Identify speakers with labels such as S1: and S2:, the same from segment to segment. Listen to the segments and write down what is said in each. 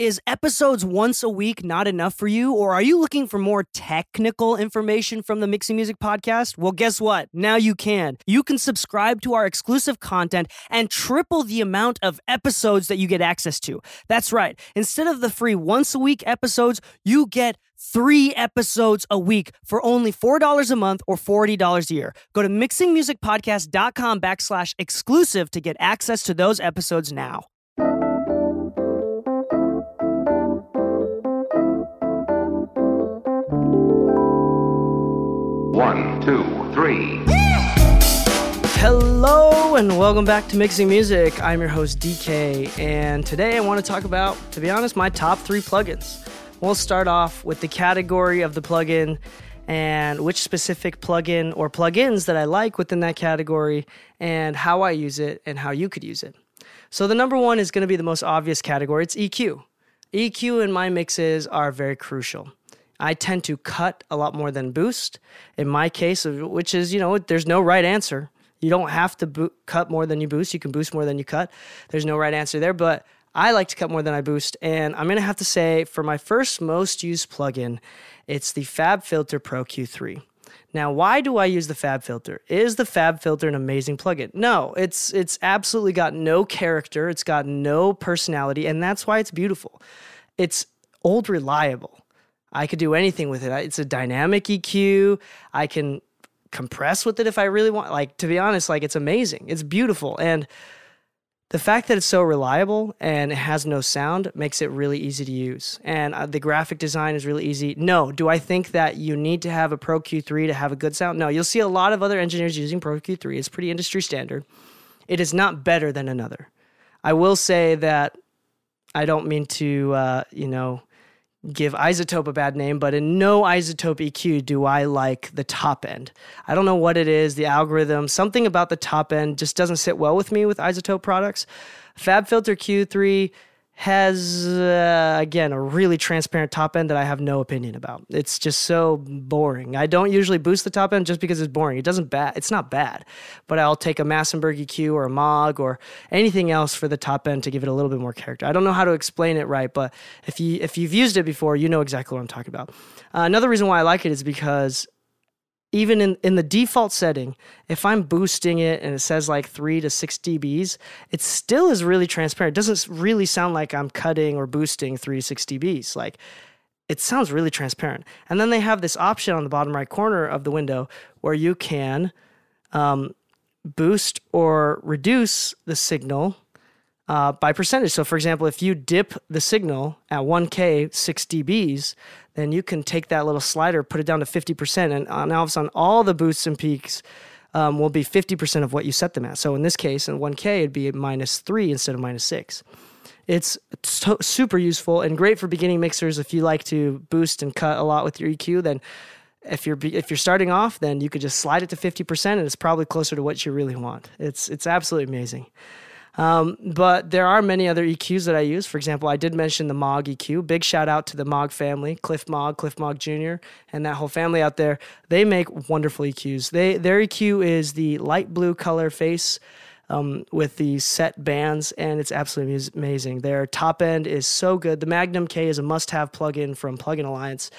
S1: Is episodes once a week not enough for you, or are you looking for more technical information from the Mixing Music podcast? Well, guess what? Now you can. You can subscribe to our exclusive content and triple the amount of episodes that you get access to. That's right. Instead of the free once a week episodes, you get three episodes a week for only $4 a month or $40 a year. Go to mixingmusicpodcast.com backslash exclusive to get access to those episodes now.
S2: One, two, three.
S1: Hello and welcome back to Mixing Music. I'm your host DK, and today I want to talk about, to be honest, my top three plugins. We'll start off with the category of the plugin and which specific plugin or plugins that I like within that category, and how I use it and how you could use it. So the number one is going to be the most obvious category. It's EQ. EQ in my mixes are very crucial. I tend to cut a lot more than boost. In my case, uh, which is, you know, there's no right answer. You don't have to bo- cut more than you boost. You can boost more than you cut. There's no right answer there, but I like to cut more than I boost. And I'm going to have to say, for my first most used plugin, it's the FabFilter Pro Q3. Now, why do I use the Fab Filter? Is the Fab Filter an amazing plugin? No, it's it's absolutely got no character. It's got no personality, and that's why it's beautiful. It's old reliable. I could do anything with it. It's a dynamic EQ. I can compress with it if I really want. Like, to be honest, like it's amazing. It's beautiful. And the fact that it's so reliable and it has no sound makes it really easy to use. And uh, the graphic design is really easy. No, do I think that you need to have a Pro Q3 to have a good sound? No, you'll see a lot of other engineers using Pro Q3. It's pretty industry standard. It is not better than another. I will say that I don't mean to, uh, you know, give iZotope a bad name, but in no iZotope EQ do I like the top end. I don't know what it is, the algorithm, something about the top end just doesn't sit well with me with iZotope products. FabFilter Q3 has uh, again a really transparent top end that I have no opinion about. It's just so boring. I don't usually boost the top end just because it's boring. It doesn't bad. It's not bad, but I'll take a Massenburg EQ or a Maag or anything else for the top end to give it a little bit more character. I don't know how to explain it right, but if you if you've used it before, you know exactly what I'm talking about. Uh, another reason why I like it is because even in, in the default setting, if I'm boosting it and it says like 3 to 6 dBs, it still is really transparent. It doesn't really sound like I'm cutting or boosting 3 to 6 dBs. Like it sounds really transparent. And then they have this option on the bottom right corner of the window where you can um, boost or reduce the signal uh, by percentage. So, for example, if you dip the signal at 1K, 6 dBs, then you can take that little slider, put it down to 50%, and uh, now all of a sudden all the boosts and peaks um, will be 50% of what you set them at. So in this case, in 1K, it'd be minus 3 instead of minus 6. It's so, super useful and great for beginning mixers. If you like to boost and cut a lot with your EQ, then if you're if you're starting off, then you could just slide it to 50%, and it's probably closer to what you really want. It's it's absolutely amazing. Um, but there are many other EQs that I use. For example, I did mention the Maag EQ. Big shout out to the Maag family, Cliff Maag, Cliff Maag Jr., and that whole family out there. They make wonderful EQs. They their EQ is the light blue color face. Um, with the set bands, and it's absolutely amazing. Their top end is so good. The Magnum K is a must have plugin from Plugin Alliance.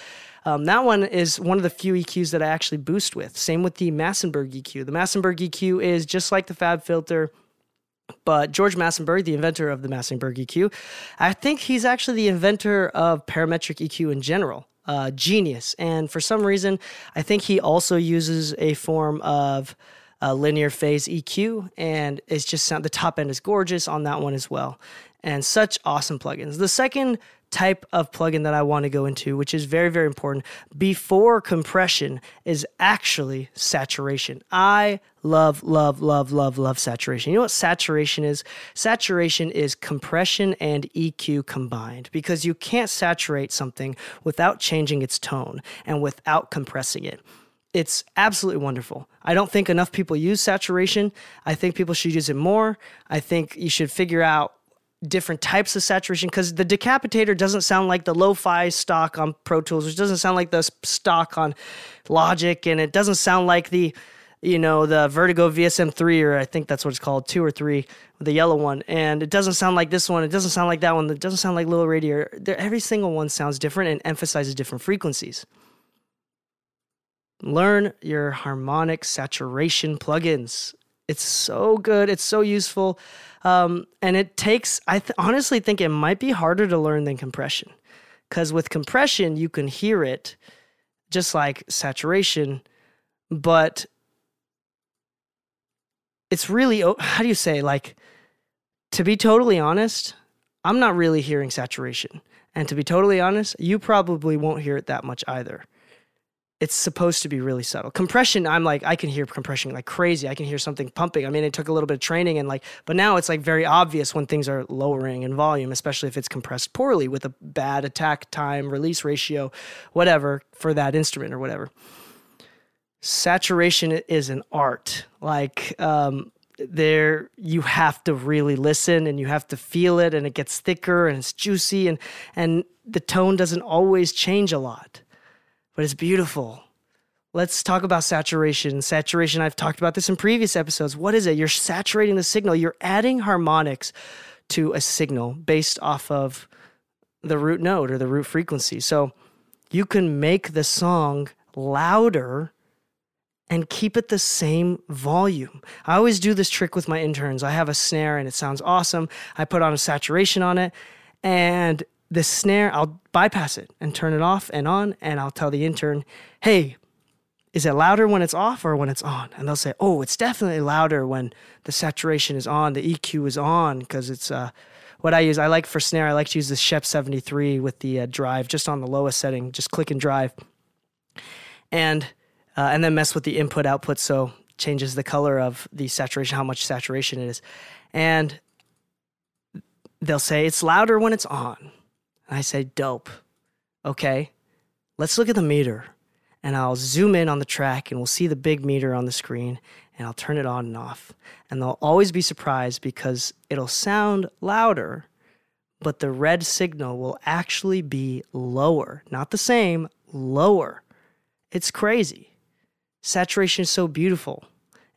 S1: Um, that one is one of the few EQs that I actually boost with. Same with the Massenburg EQ. The Massenburg EQ is just like the Fab Filter But George Massenburg, the inventor of the Massenburg EQ, I think he's actually the inventor of parametric EQ in general. Uh, genius. And for some reason, I think he also uses a form of uh, linear phase EQ, and it's just sound, the top end is gorgeous on that one as well. And such awesome plugins. The second type of plugin that I want to go into, which is very, very important before compression, is actually saturation. I love, love, love, love, love saturation. You know what saturation is? Saturation is compression and EQ combined because you can't saturate something without changing its tone and without compressing it. It's absolutely wonderful. I don't think enough people use saturation. I think people should use it more. I think you should figure out different types of saturation because the decapitator doesn't sound like the lo-fi stock on Pro Tools, which doesn't sound like the stock on Logic, and it doesn't sound like the you know the Vertigo VSM3 or I think that's what it's called, two or three, the yellow one, and it doesn't sound like this one. It doesn't sound like that one. It doesn't sound like Little Radio. Every single one sounds different and emphasizes different frequencies. Learn your harmonic saturation plugins. It's so good. It's so useful. Um, and it takes, I th- honestly think it might be harder to learn than compression. Because with compression, you can hear it just like saturation, but it's really, how do you say, like, to be totally honest, I'm not really hearing saturation. And to be totally honest, you probably won't hear it that much either it's supposed to be really subtle. Compression, I'm like, I can hear compression like crazy. I can hear something pumping. I mean, it took a little bit of training and like, but now it's like very obvious when things are lowering in volume, especially if it's compressed poorly with a bad attack time, release ratio, whatever for that instrument or whatever. Saturation is an art. Like, um, there you have to really listen and you have to feel it and it gets thicker and it's juicy and and the tone doesn't always change a lot but it's beautiful. Let's talk about saturation. Saturation, I've talked about this in previous episodes. What is it? You're saturating the signal, you're adding harmonics to a signal based off of the root note or the root frequency. So you can make the song louder and keep it the same volume. I always do this trick with my interns. I have a snare and it sounds awesome. I put on a saturation on it and the snare, I'll bypass it and turn it off and on, and I'll tell the intern, hey, is it louder when it's off or when it's on? And they'll say, oh, it's definitely louder when the saturation is on, the EQ is on, because it's uh, what I use. I like for snare, I like to use the Scheps 73 with the uh, drive just on the lowest setting, just click and drive. And uh, and then mess with the input output so changes the color of the saturation, how much saturation it is. And they'll say it's louder when it's on. And I say, dope. Okay, let's look at the meter. And I'll zoom in on the track and we'll see the big meter on the screen and I'll turn it on and off. And they'll always be surprised because it'll sound louder, but the red signal will actually be lower. Not the same, lower. It's crazy. Saturation is so beautiful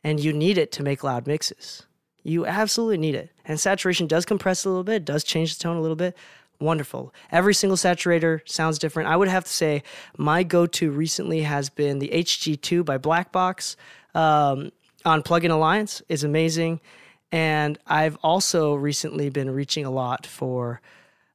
S1: and you need it to make loud mixes. You absolutely need it. And saturation does compress a little bit, does change the tone a little bit, wonderful. Every single saturator sounds different. I would have to say my go to recently has been the HG2 by Black Box um, on Plugin Alliance, is amazing. And I've also recently been reaching a lot for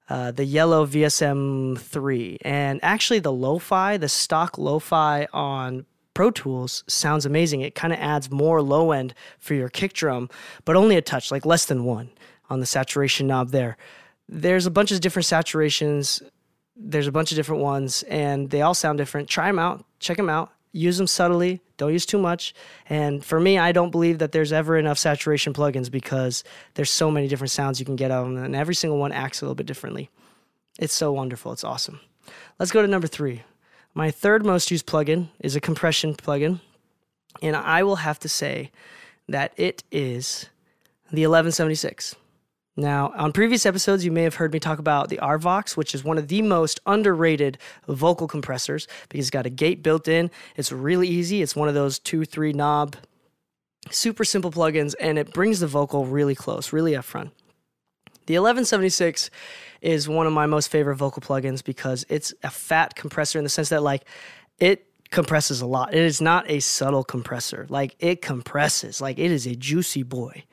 S1: uh, the yellow VSM3. And actually, the lo fi, the stock lo fi on Pro Tools sounds amazing. It kind of adds more low end for your kick drum, but only a touch, like less than one on the saturation knob there there's a bunch of different saturations. There's a bunch of different ones, and they all sound different. Try them out, check them out, use them subtly. Don't use too much. And for me, I don't believe that there's ever enough saturation plugins because there's so many different sounds you can get out of them, and every single one acts a little bit differently. It's so wonderful. It's awesome. Let's go to number three. My third most used plugin is a compression plugin, and I will have to say that it is the 1176. Now, on previous episodes, you may have heard me talk about the RVox, which is one of the most underrated vocal compressors because it's got a gate built in. It's really easy. It's one of those two, three knob, super simple plugins, and it brings the vocal really close, really up front. The 1176 is one of my most favorite vocal plugins because it's a fat compressor in the sense that, like, it compresses a lot. It is not a subtle compressor. Like, it compresses, like, it is a juicy boy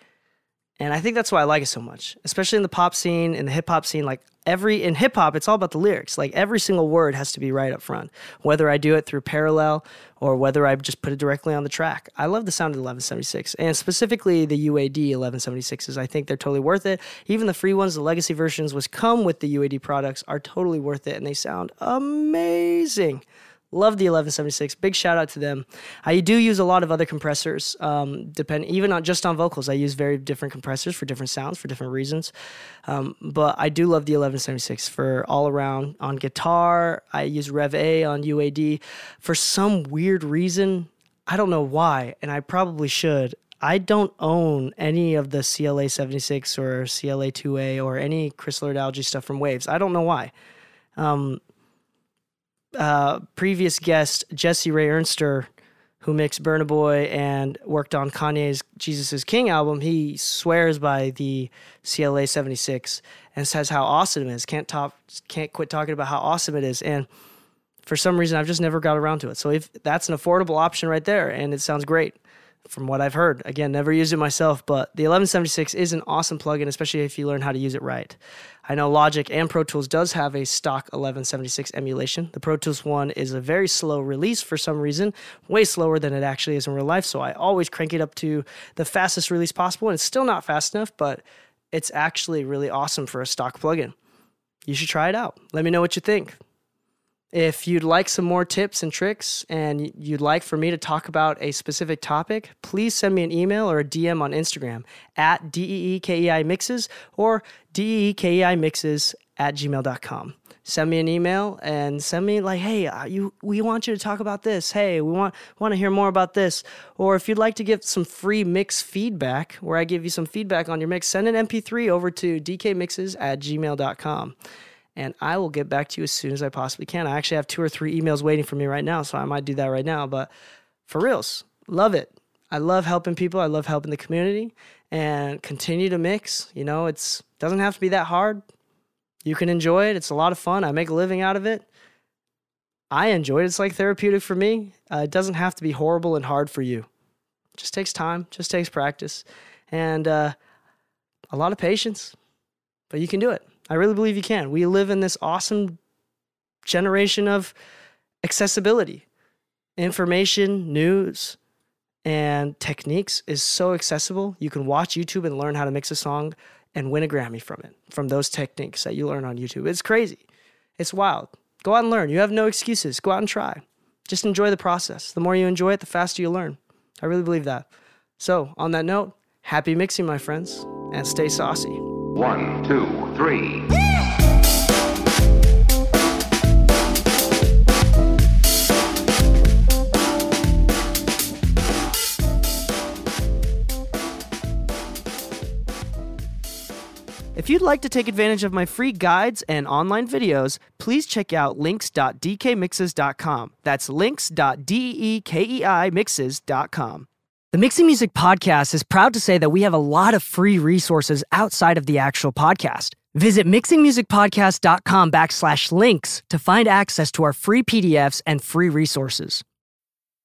S1: And I think that's why I like it so much, especially in the pop scene, in the hip hop scene. Like every in hip hop, it's all about the lyrics. Like every single word has to be right up front, whether I do it through parallel or whether I just put it directly on the track. I love the sound of the 1176, and specifically the UAD 1176s. I think they're totally worth it. Even the free ones, the legacy versions, which come with the UAD products, are totally worth it, and they sound amazing. Love the 1176. Big shout out to them. I do use a lot of other compressors, um, depend even on just on vocals. I use very different compressors for different sounds for different reasons. Um, but I do love the 1176 for all around. On guitar, I use Rev A on UAD. For some weird reason, I don't know why, and I probably should. I don't own any of the CLA 76 or CLA 2A or any Chris Lord-Alge stuff from Waves. I don't know why. Um, uh, previous guest Jesse Ray Ernster, who mixed Burna Boy and worked on Kanye's Jesus is King album, he swears by the CLA 76 and says how awesome it is. Can't top, can't quit talking about how awesome it is. And for some reason, I've just never got around to it. So if that's an affordable option right there, and it sounds great from what I've heard. Again, never used it myself, but the 1176 is an awesome plugin, especially if you learn how to use it right. I know Logic and Pro Tools does have a stock 1176 emulation. The Pro Tools one is a very slow release for some reason, way slower than it actually is in real life. So I always crank it up to the fastest release possible, and it's still not fast enough, but it's actually really awesome for a stock plugin. You should try it out. Let me know what you think. If you'd like some more tips and tricks and you'd like for me to talk about a specific topic, please send me an email or a DM on Instagram at DK Mixes or DK Mixes at gmail.com. Send me an email and send me like, hey, uh, you, we want you to talk about this. Hey, we want want to hear more about this. Or if you'd like to give some free mix feedback, where I give you some feedback on your mix, send an MP3 over to dkmixes at gmail.com and I will get back to you as soon as I possibly can. I actually have two or three emails waiting for me right now, so I might do that right now. But for reals, love it. I love helping people. I love helping the community and continue to mix. You know, it's doesn't have to be that hard. You can enjoy it. It's a lot of fun. I make a living out of it. I enjoy it. It's like therapeutic for me. Uh, it doesn't have to be horrible and hard for you. It just takes time, just takes practice, and uh, a lot of patience. But you can do it. I really believe you can. We live in this awesome generation of accessibility. Information, news, and techniques is so accessible. You can watch YouTube and learn how to mix a song and win a Grammy from it, from those techniques that you learn on YouTube. It's crazy. It's wild. Go out and learn. You have no excuses. Go out and try. Just enjoy the process. The more you enjoy it, the faster you learn. I really believe that. So, on that note, happy mixing, my friends, and stay saucy.
S2: One, two, three.
S1: If you'd like to take advantage of my free guides and online videos, please check out links.dkmixes.com. That's links.dkmixes.com. The Mixing Music Podcast is proud to say that we have a lot of free resources outside of the actual podcast. Visit mixingmusicpodcast.com backslash links to find access to our free PDFs and free resources.